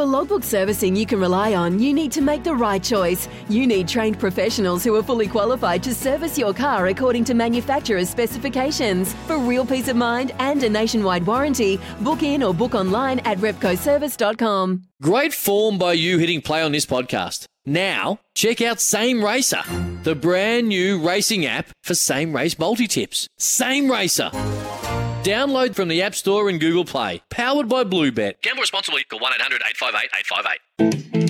For logbook servicing you can rely on, you need to make the right choice. You need trained professionals who are fully qualified to service your car according to manufacturer's specifications. For real peace of mind and a nationwide warranty, book in or book online at repcoservice.com. Great form by you hitting play on this podcast. Now, check out Same Racer, the brand new racing app for same race multi tips. Same Racer. Download from the App Store and Google Play. Powered by Bluebet. Gamble responsibly. Call 1 800 858 858.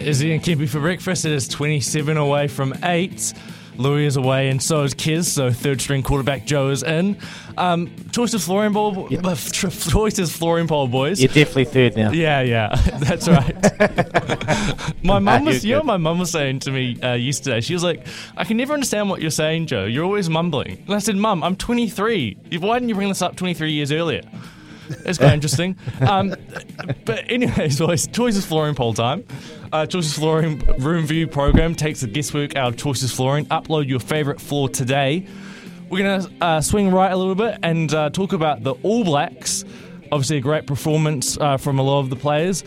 Izzy and Kempy for breakfast. It is 27 away from 8. Louis is away, and so is Kiz. So third string quarterback Joe is in. Um, choice is flooring ball. uh, tr- choice is flooring pole, boys. You're definitely third now. Yeah, yeah, that's right. my mum was, you know, what my mum was saying to me uh, yesterday. She was like, "I can never understand what you're saying, Joe. You're always mumbling." And I said, "Mum, I'm 23. Why didn't you bring this up 23 years earlier?" It's quite interesting. Um, but anyways, boys, Choices Flooring poll time. Uh, Choices Flooring Room View program takes the guesswork out of Choices Flooring. Upload your favourite floor today. We're going to uh, swing right a little bit and uh, talk about the All Blacks. Obviously, a great performance uh, from a lot of the players.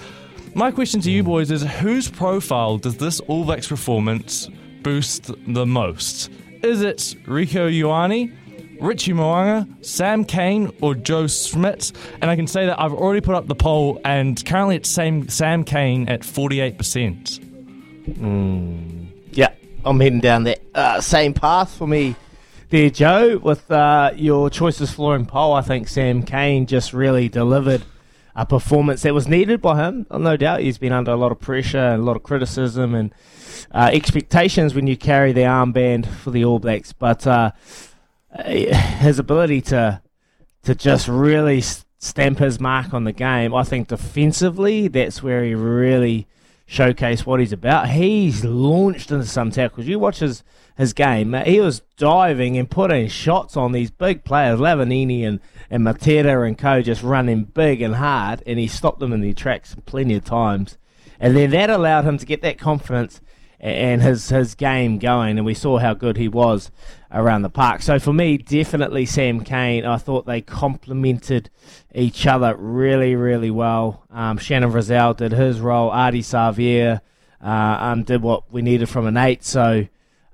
My question to you boys is whose profile does this All Blacks performance boost the most? Is it Rieko Ioane, Richie Mo'unga, Sam Cane, or Joe Schmidt? And I can say that I've already put up the poll, and currently it's same Sam Cane at 48%. Yeah, I'm heading down that uh, same path for me there, Joe. With uh, your choices flooring poll, I think Sam Cane just really delivered a performance that was needed by him. No doubt he's been under a lot of pressure and a lot of criticism and uh, expectations when you carry the armband for the All Blacks. But uh, his ability to to just really stamp his mark on the game, I think defensively, that's where he really showcased what he's about. He's launched into some tackles. You watch his, his game, uh, he was diving and putting shots on these big players, Lavanini and, and Matera and co, just running big and hard, and he stopped them in their tracks plenty of times. And then that allowed him to get that confidence and his his game going, and we saw how good he was around the park. So for me, definitely Sam Cane. I thought they complemented each other really, really well. Um, Shannon Frizell did his role. Ardie Savea uh, um, did what we needed from an eight. So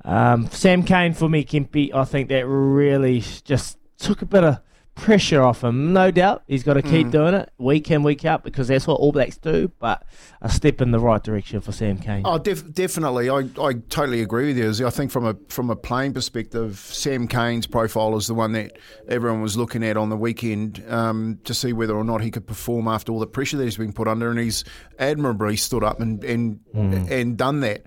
um, Sam Cane for me, Kempy, I think that really just took a bit of pressure off him. No doubt he's got to keep doing it week in, week out because that's what All Blacks do. But a step in the right direction for Sam Cane. Oh, def- definitely. I, I totally agree with you. I think from a from a playing perspective, Sam Cane's profile is the one that everyone was looking at on the weekend um, to see whether or not he could perform after all the pressure that he's been put under, and he's admirably stood up and and and done that.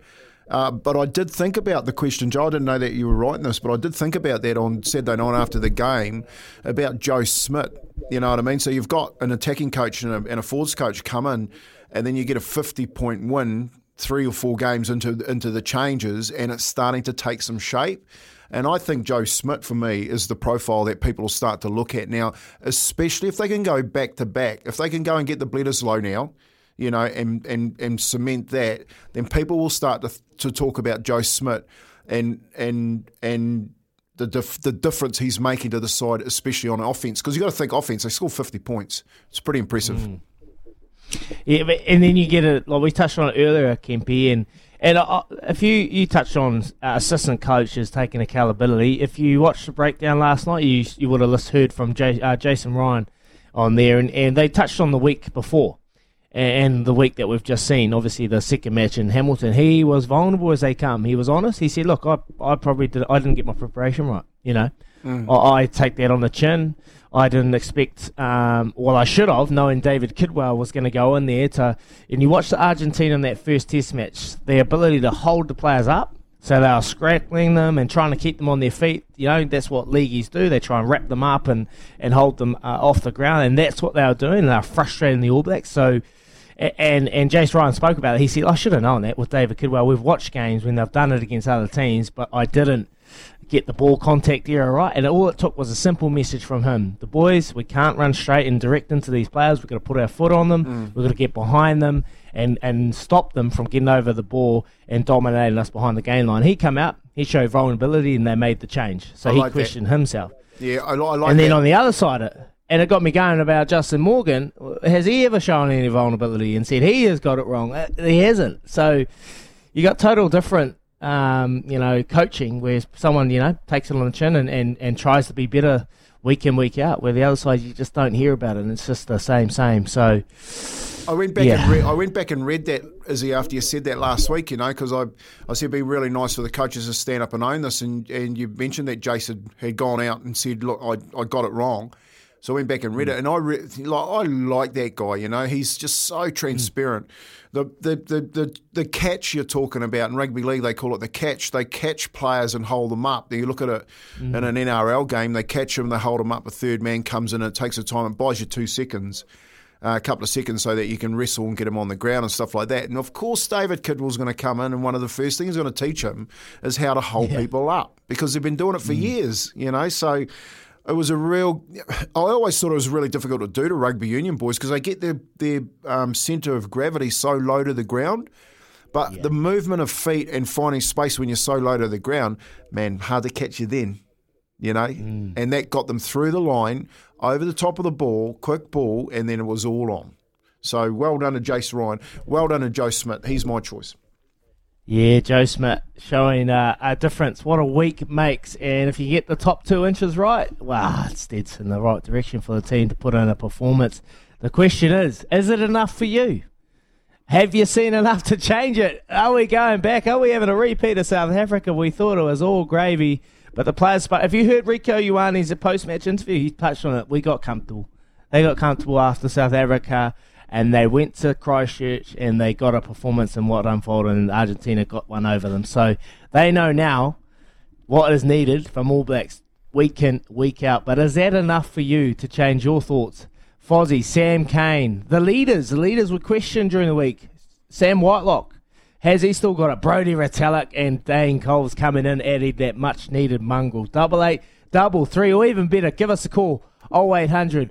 Uh, but I did think about the question, Joe. I didn't know that you were writing this, but I did think about that on Saturday night after the game about Joe Schmidt. You know what I mean? So you've got an attacking coach and a, and a forwards coach come in, and then you get a 50 point win three or four games into into the changes, and it's starting to take some shape. And I think Joe Schmidt, for me, is the profile that people will start to look at now, especially if they can go back to back. If they can go and get the Bledisloe now, you know, and, and, and cement that, then people will start to, to talk about Joe Schmidt and and and the dif- the difference he's making to the side, especially on offense. Because you got to think offense. They scored fifty points. It's pretty impressive. Yeah, but, and then you get it. Like we touched on it earlier, Kempy, and and uh, if you you touched on uh, assistant coaches taking accountability. If you watched the breakdown last night, you you would have heard from uh, Jason Ryan on there, and, and they touched on the week before. And the week that we've just seen, obviously the second match in Hamilton, he was vulnerable as they come. He was honest. He said, "Look, I, I probably did. I didn't get my preparation right. You know, I, I take that on the chin. I didn't expect. Um, well, I should have, knowing David Kidwell was going to go in there to. And you watch the Argentina in that first Test match, the ability to hold the players up. So they are scrapping them and trying to keep them on their feet. You know, that's what leagueies do. They try and wrap them up and, and hold them uh, off the ground. And that's what they were doing. They are frustrating the All Blacks. So, and and Jace Ryan spoke about it. He said, "I should have known that with David Kidwell. We've watched games when they've done it against other teams, but I didn't get the ball contact area right. And all it took was a simple message from him: the boys, we can't run straight and direct into these players. We've got to put our foot on them. Mm. We've got to get behind them and and stop them from getting over the ball and dominating us behind the game line. He come out, he showed vulnerability, and they made the change. So I he like that. questioned himself. Yeah, I, I like and then that. on the other side, of, and it got me going about Justin Morgan. Has he ever shown any vulnerability and said he has got it wrong? Uh, He hasn't. So you got total different, um, you know, coaching where someone you know takes it on the chin and, and, and tries to be better week in week out. Where the other side you just don't hear about it. and It's just the same same. So I went back Yeah. and re- I went back and read that Izzy after you said that last week, you know, because I I said it'd be really nice for the coaches to stand up and own this, and, and you mentioned that Jason had gone out and said, look, I, I got it wrong. So I went back and read it, mm. and I re- like I like that guy. You know, he's just so mm. transparent. The, the the the the catch you're talking about in rugby league, they call it the catch. They catch players and hold them up. You look at it mm. in an NRL game, they catch them, they hold them up. A third man comes in, and it takes a time. It buys you two seconds uh, a couple of seconds so that you can wrestle and get him on the ground and stuff like that. And of course, David Kidwell's going to come in, and one of the first things he's going to teach him is how to hold people up because they've been doing it for years, you know. So it was a real. I always thought it was really difficult to do to rugby union boys because they get their their um, centre of gravity so low to the ground. But the movement of feet and finding space when you're so low to the ground, man, hard to catch you then you know, and that got them through the line, over the top of the ball, quick ball, and then it was all on. So well done to Jace Ryan. Well done to Joe Schmidt. He's my choice. Yeah, Joe Schmidt showing uh, a difference. What a week makes. And if you get the top two inches right, wow, it's dead in the right direction for the team to put in a performance. The question is, is it enough for you? Have you seen enough to change it? Are we going back? Are we having a repeat of South Africa? We thought it was all gravy, but the players. But if you heard Rieko Ioane's post-match interview, he touched on it. We got comfortable. They got comfortable after South Africa, and they went to Christchurch and they got a performance in what unfolded, and Argentina got one over them. So they know now what is needed from All Blacks week in, week out. But is that enough for you to change your thoughts? Fozzie, Sam Cane, the leaders. The leaders were questioned during the week. Sam Whitelock, has he still got it? Brodie Retallick and Dane Coles coming in, added that much needed mongrel. Double eight, double three, or even better, give us a call 0800